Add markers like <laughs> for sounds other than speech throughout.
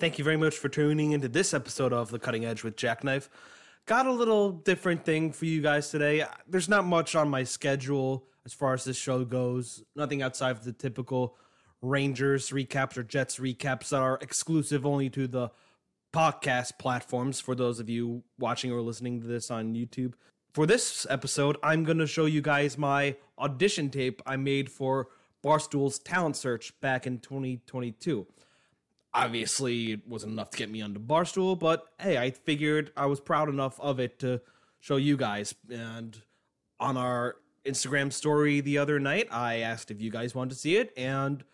Thank you very much for tuning into this episode of The Cutting Edge with Jackknife. Got a little different thing for you guys today. There's not much on my schedule as far as this show goes, nothing outside of the typical Rangers recaps or Jets recaps that are exclusive only to the podcast platforms for those of you watching or listening to this on YouTube. For this episode, I'm going to show you guys my audition tape I made for Barstool's talent search back in 2022. Obviously, it wasn't enough to get me onto Barstool, but hey, I figured I was proud enough of it to show you guys. And on our Instagram story the other night, I asked if you guys wanted to see it, and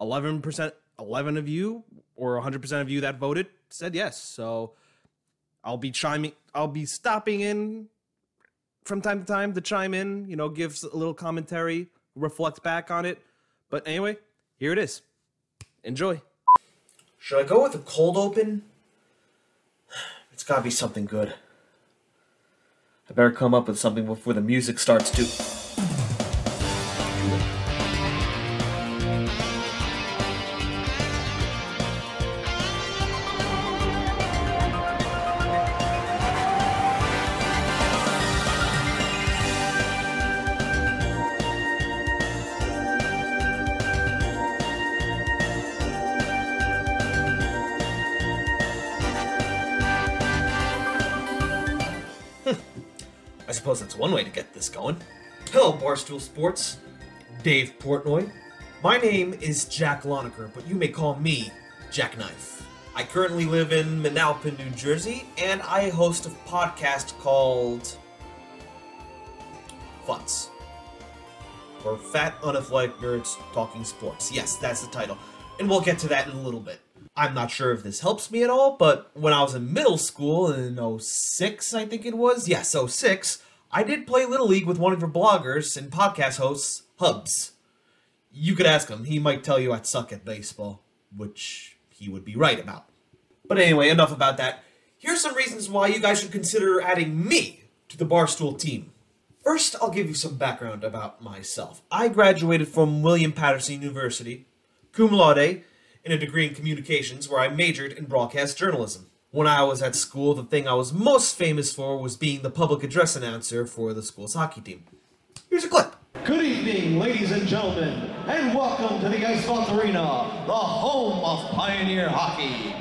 11%, 11 of you, or 100% of you that voted said yes. So I'll be chiming, I'll be stopping in from time to time to chime in, you know, give a little commentary, reflect back on it. But anyway, here it is. Enjoy. Should I go with a cold open? <sighs> It's gotta be something good. I better come up with something before the music starts to. Suppose that's one way to get this going. Hello, Barstool Sports. Dave Portnoy. My name is Jack Loneker, but you may call me Jackknife. I currently live in Manalapan, New Jersey, and I host a podcast called Funts. Or Fat Unathletic Nerds Talking Sports. Yes, that's the title. And we'll get to that in a little bit. I'm not sure if this helps me at all, but when I was in middle school in 06, I think it was, yes, 06, I did play Little League with one of your bloggers and podcast hosts, Hubs. You could ask him, he might tell you I suck at baseball, which he would be right about. But anyway, enough about that. Here's some reasons why you guys should consider adding me to the Barstool team. First, I'll give you some background about myself. I graduated from William Paterson University, cum laude, in a degree in communications where I majored in broadcast journalism. When I was at school, the thing I was most famous for was being the public address announcer for the school's hockey team. Here's a clip. Good evening, ladies and gentlemen, and welcome to the Ice Vault Arena, the home of Pioneer Hockey.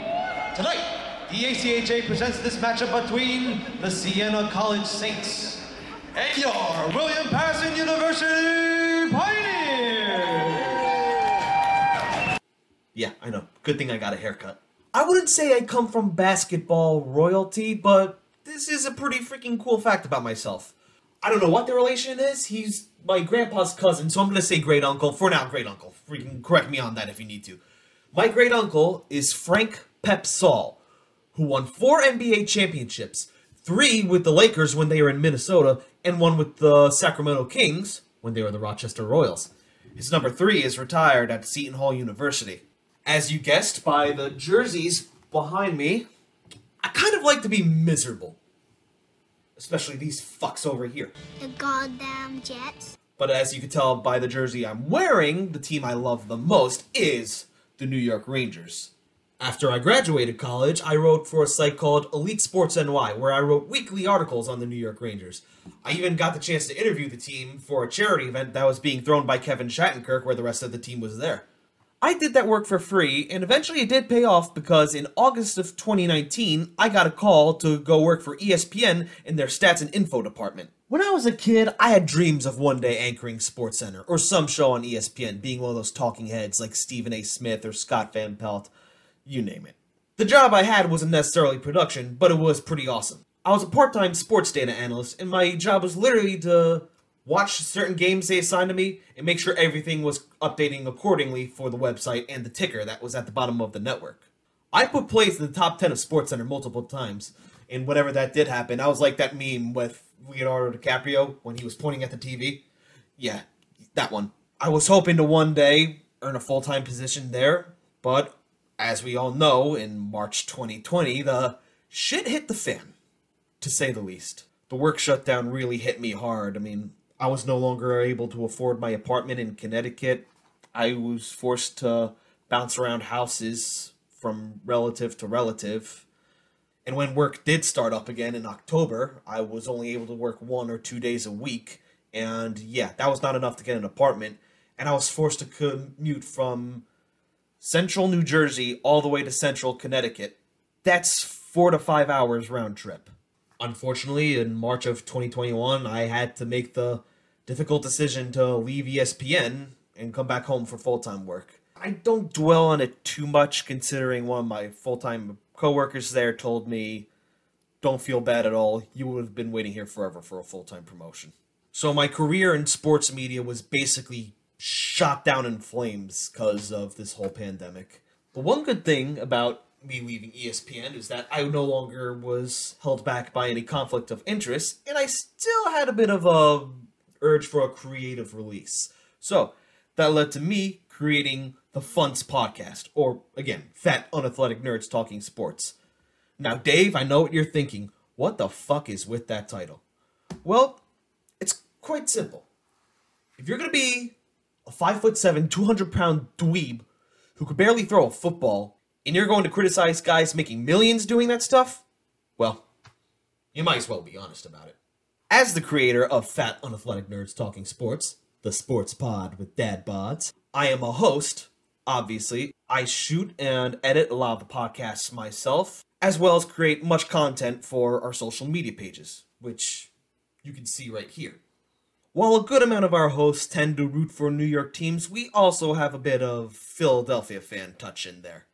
Tonight, the ACHA presents this matchup between the Siena College Saints and your William Paterson University Pioneers. Yeah, I know. Good thing I got a haircut. I wouldn't say I come from basketball royalty, but this is a pretty freaking cool fact about myself. I don't know what the relation is. He's my grandpa's cousin, so I'm gonna say great uncle. For now, great uncle. Freaking correct me on that if you need to. My great uncle is Frank Pep Saul, who won four NBA championships, three with the Lakers when they were in Minnesota, and one with the Sacramento Kings when they were the Rochester Royals. His number three is retired at Seton Hall University. As you guessed by the jerseys behind me, I kind of like to be miserable. Especially these fucks over here. The goddamn Jets. But as you can tell by the jersey I'm wearing, the team I love the most is the New York Rangers. After I graduated college, I wrote for a site called Elite Sports NY, where I wrote weekly articles on the New York Rangers. I even got the chance to interview the team for a charity event that was being thrown by Kevin Shattenkirk, where the rest of the team was there. I did that work for free, and eventually it did pay off because in August of 2019, I got a call to go work for ESPN in their stats and info department. When I was a kid, I had dreams of one day anchoring SportsCenter or some show on ESPN, being one of those talking heads like Stephen A. Smith or Scott Van Pelt, you name it. The job I had wasn't necessarily production, but it was pretty awesome. I was a part time sports data analyst, and my job was literally to watch certain games they assigned to me and make sure everything was updating accordingly for the website and the ticker that was at the bottom of the network. I put plays in the top 10 of SportsCenter multiple times, and whenever that did happen, I was like that meme with Leonardo DiCaprio when he was pointing at the TV. Yeah, that one. I was hoping to one day earn a full time position there, but as we all know, in March 2020, the shit hit the fan, to say the least. The work shutdown really hit me hard. I mean, I was no longer able to afford my apartment in Connecticut. I was forced to bounce around houses from relative to relative. And when work did start up again in October, I was only able to work one or two days a week. And yeah, that was not enough to get an apartment. And I was forced to commute from central New Jersey all the way to central Connecticut. That's four to five hours round trip. Unfortunately, in March of 2021, I had to make the difficult decision to leave ESPN and come back home for full time work. I don't dwell on it too much, considering one of my full time coworkers there told me, "Don't feel bad at all. You would have been waiting here forever for a full time promotion." So my career in sports media was basically shot down in flames because of this whole pandemic. But one good thing about me leaving ESPN is that I no longer was held back by any conflict of interest, and I still had a bit of a urge for a creative release. So that led to me creating the Funts podcast, or again, Fat Unathletic Nerds Talking Sports. Now, Dave, I know what you're thinking. What the fuck is with that title? Well, it's quite simple. If you're gonna be a five foot seven, two hundred pound dweeb who could barely throw a football, and you're going to criticize guys making millions doing that stuff, well, you might as well be honest about it. As the creator of Fat Unathletic Nerds Talking Sports, the sports pod with dad bods, I am a host, obviously. I shoot and edit a lot of the podcasts myself, as well as create much content for our social media pages, which you can see right here. While a good amount of our hosts tend to root for New York teams, we also have a bit of Philadelphia fan touch in there.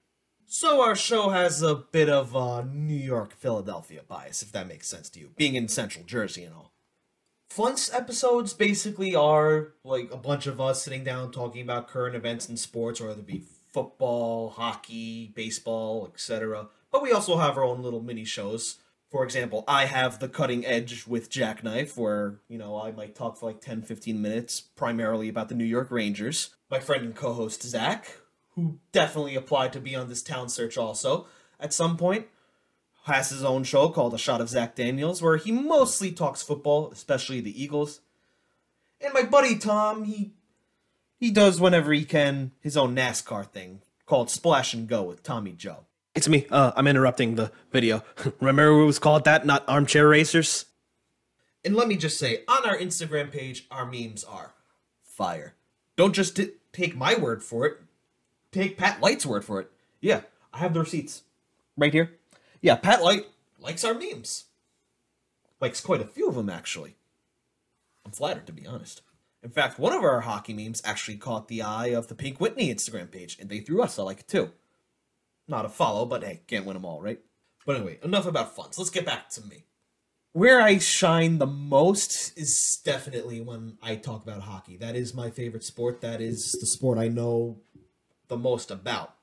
So our show has a bit of a New York Philadelphia bias, if that makes sense to you, being in Central Jersey and all. Funts episodes basically are like a bunch of us sitting down talking about current events in sports, whether it be football, hockey, baseball, etc. But we also have our own little mini shows. For example, I have the cutting edge with Jackknife, where, you know, I might talk for like 10, 15 minutes, primarily about the New York Rangers. My friend and co host Zach, who definitely applied to be on this town search also at some point, has his own show called A Shot of Zach Daniels, where he mostly talks football, especially the Eagles. And my buddy Tom, he he does whenever he can his own NASCAR thing called Splash and Go with Tommy Joe. It's me. Uh, I'm interrupting the video. <laughs> Remember it was called that, not armchair racers? And let me just say, on our Instagram page, our memes are fire. Don't just t- take my word for it. Take Pat Light's word for it. Yeah, I have the receipts right here. Yeah, Pat Light likes our memes. Likes quite a few of them, actually. I'm flattered, to be honest. In fact, one of our hockey memes actually caught the eye of the Pink Whitney Instagram page, and they threw us a like too. Not a follow, but hey, can't win them all, right? But anyway, enough about Funts. Let's get back to me. Where I shine the most is definitely when I talk about hockey. That is my favorite sport. That is the sport I know the most about.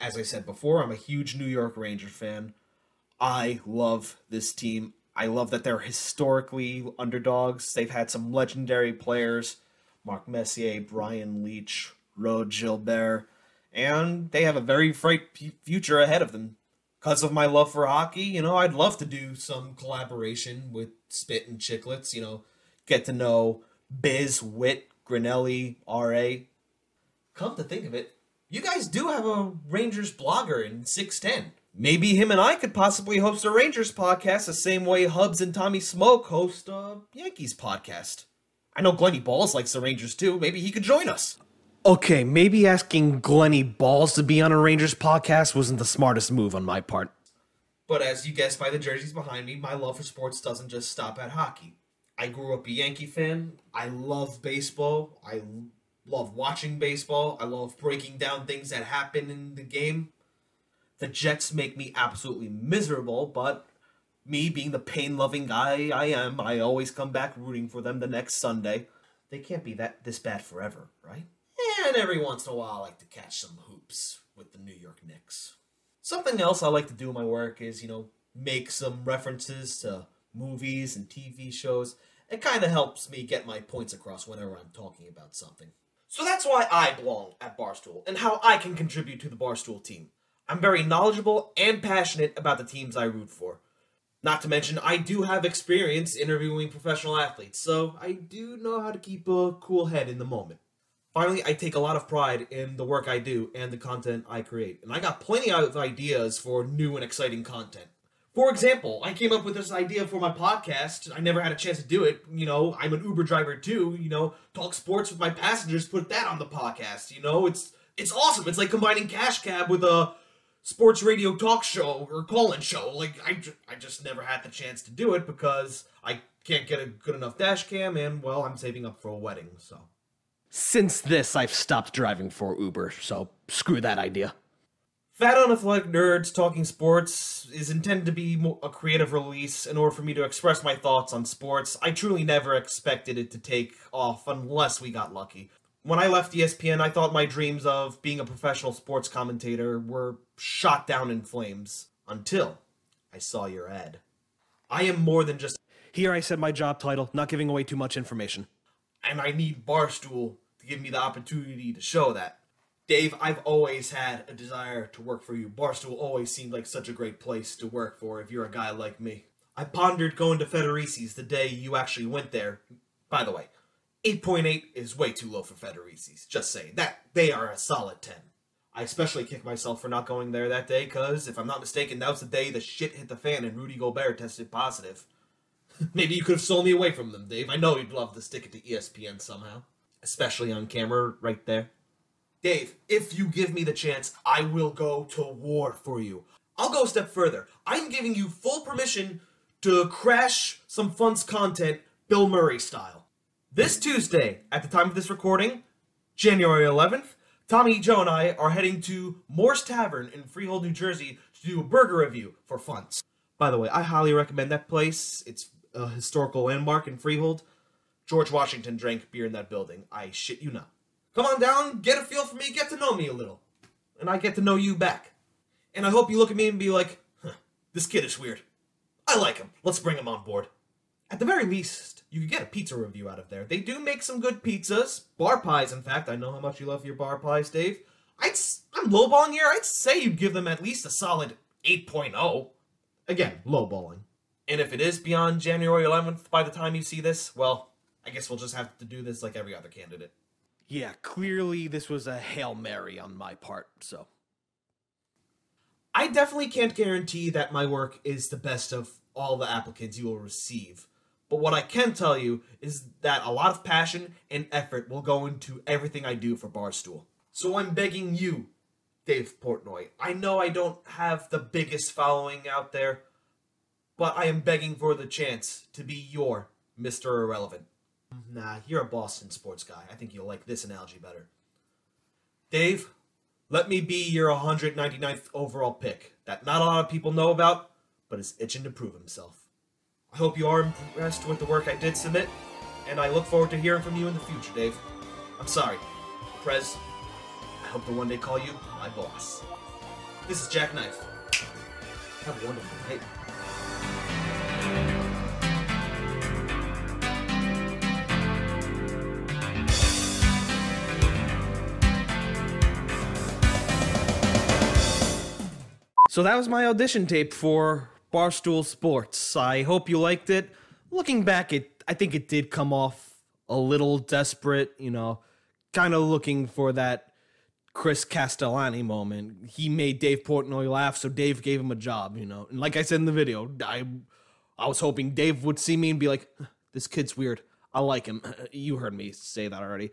As I said before, I'm a huge New York Ranger fan. I love this team. I love that they're historically underdogs. They've had some legendary players Mark Messier, Brian Leetch, Rod Gilbert, and they have a very bright p- future ahead of them. Because of my love for hockey, you know, I'd love to do some collaboration with Spittin' Chiclets, you know, get to know Biz, Whit, Grinelli, R.A. Come to think of it, you guys do have a Rangers blogger in 610. Maybe him and I could possibly host a Rangers podcast the same way Hubs and Tommy Smoke host a Yankees podcast. I know Glenny Balls likes the Rangers too. Maybe he could join us. Okay, maybe asking Glenny Balls to be on a Rangers podcast wasn't the smartest move on my part. But as you guessed by the jerseys behind me, my love for sports doesn't just stop at hockey. I grew up a Yankee fan. I love baseball. I love watching baseball. I love breaking down things that happen in the game. The Jets make me absolutely miserable, but me being the pain loving guy I am, I always come back rooting for them the next Sunday. They can't be that this bad forever, right? And every once in a while I like to catch some hoops with the New York Knicks. Something else I like to do in my work is, you know, make some references to movies and TV shows. It kind of helps me get my points across whenever I'm talking about something. So that's why I belong at Barstool and how I can contribute to the Barstool team. I'm very knowledgeable and passionate about the teams I root for. Not to mention, I do have experience interviewing professional athletes, so I do know how to keep a cool head in the moment. Finally, I take a lot of pride in the work I do and the content I create, and I got plenty of ideas for new and exciting content. For example, I came up with this idea for my podcast. I never had a chance to do it. You know, I'm an Uber driver too. You know, talk sports with my passengers, put that on the podcast. You know, it's it's awesome. It's like combining Cash Cab with a sports radio talk show or call-in show. Like I, I just never had the chance to do it because I can't get a good enough dash cam, and well, I'm saving up for a wedding, so. Since this, I've stopped driving for Uber, so screw that idea. Fat Unathletic Nerds Talking Sports is intended to be a creative release in order for me to express my thoughts on sports. I truly never expected it to take off unless we got lucky. When I left ESPN, I thought my dreams of being a professional sports commentator were shot down in flames until I saw your ad. I am more than just Here I said my job title, not giving away too much information. and I need Barstool to give me the opportunity to show that. Dave, I've always had a desire to work for you. Barstool always seemed like such a great place to work for if you're a guy like me. I pondered going to Federici's the day you actually went there. By the way, 8.8 is way too low for Federici's. Just saying. That they are a solid 10. I especially kick myself for not going there that day because, if I'm not mistaken, that was the day the shit hit the fan and Rudy Gobert tested positive. <laughs> Maybe you could have sold me away from them, Dave. I know you'd love to stick it to ESPN somehow. Especially on camera right there. Dave, if you give me the chance, I will go to war for you. I'll go a step further. I'm giving you full permission to crash some fun's content Bill Murray style. This Tuesday, at the time of this recording, January 11th, Tommy Joe and I are heading to Moore's Tavern in Freehold, New Jersey to do a burger review for Funts. By the way, I highly recommend that place. It's a historical landmark in Freehold. George Washington drank beer in that building. I shit you not. Come on down, get a feel for me, get to know me a little. And I get to know you back. And I hope you look at me and be like, huh, this kid is weird. I like him. Let's bring him on board. At the very least, you could get a pizza review out of there. They do make some good pizzas. Bar pies, in fact. I know how much you love your bar pies, Dave. I'd, I'm lowballing here. I'd say you'd give them at least a solid 8.0. Again, lowballing. And if it is beyond January 11th by the time you see this, well, I guess we'll just have to do this like every other candidate. Yeah, clearly this was a Hail Mary on my part, so. I definitely can't guarantee that my work is the best of all the applicants you will receive. But what I can tell you is that a lot of passion and effort will go into everything I do for Barstool. So I'm begging you, Dave Portnoy. I know I don't have the biggest following out there, but I am begging for the chance to be your Mr. Irrelevant. Nah, you're a Boston sports guy. I think you'll like this analogy better. Dave, let me be your 199th overall pick that not a lot of people know about, but is itching to prove himself. I hope you are impressed with the work I did submit, and I look forward to hearing from you in the future, Dave. I'm sorry, Prez. I hope to one day call you my boss. This is Jack Knife. Have a wonderful night. So that was my audition tape for Barstool Sports. I hope you liked it. Looking back, it I think it did come off a little desperate, you know, kind of looking for that Chris Castellani moment. He made Dave Portnoy laugh, so Dave gave him a job, you know. And like I said in the video, I I was hoping Dave would see me and be like, "This kid's weird. I like him." <laughs> You heard me say that already.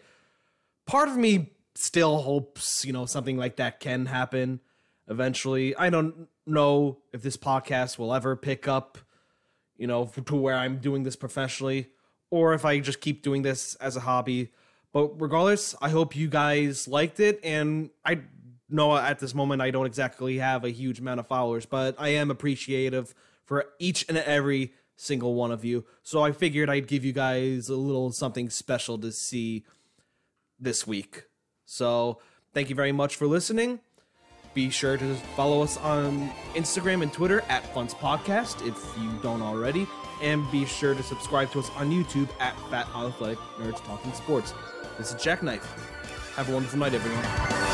Part of me still hopes, you know, something like that can happen eventually. I don't know if this podcast will ever pick up, you know, to where I'm doing this professionally or if I just keep doing this as a hobby. But regardless, I hope you guys liked it and I know at this moment I don't exactly have a huge amount of followers, but I am appreciative for each and every single one of you. So I figured I'd give you guys a little something special to see this week. So, thank you very much for listening. Be sure to follow us on Instagram and Twitter at Funts Podcast if you don't already. And be sure to subscribe to us on YouTube at Fat Athletic Nerds Talking Sports. This is Jack Knife. Have a wonderful night, everyone.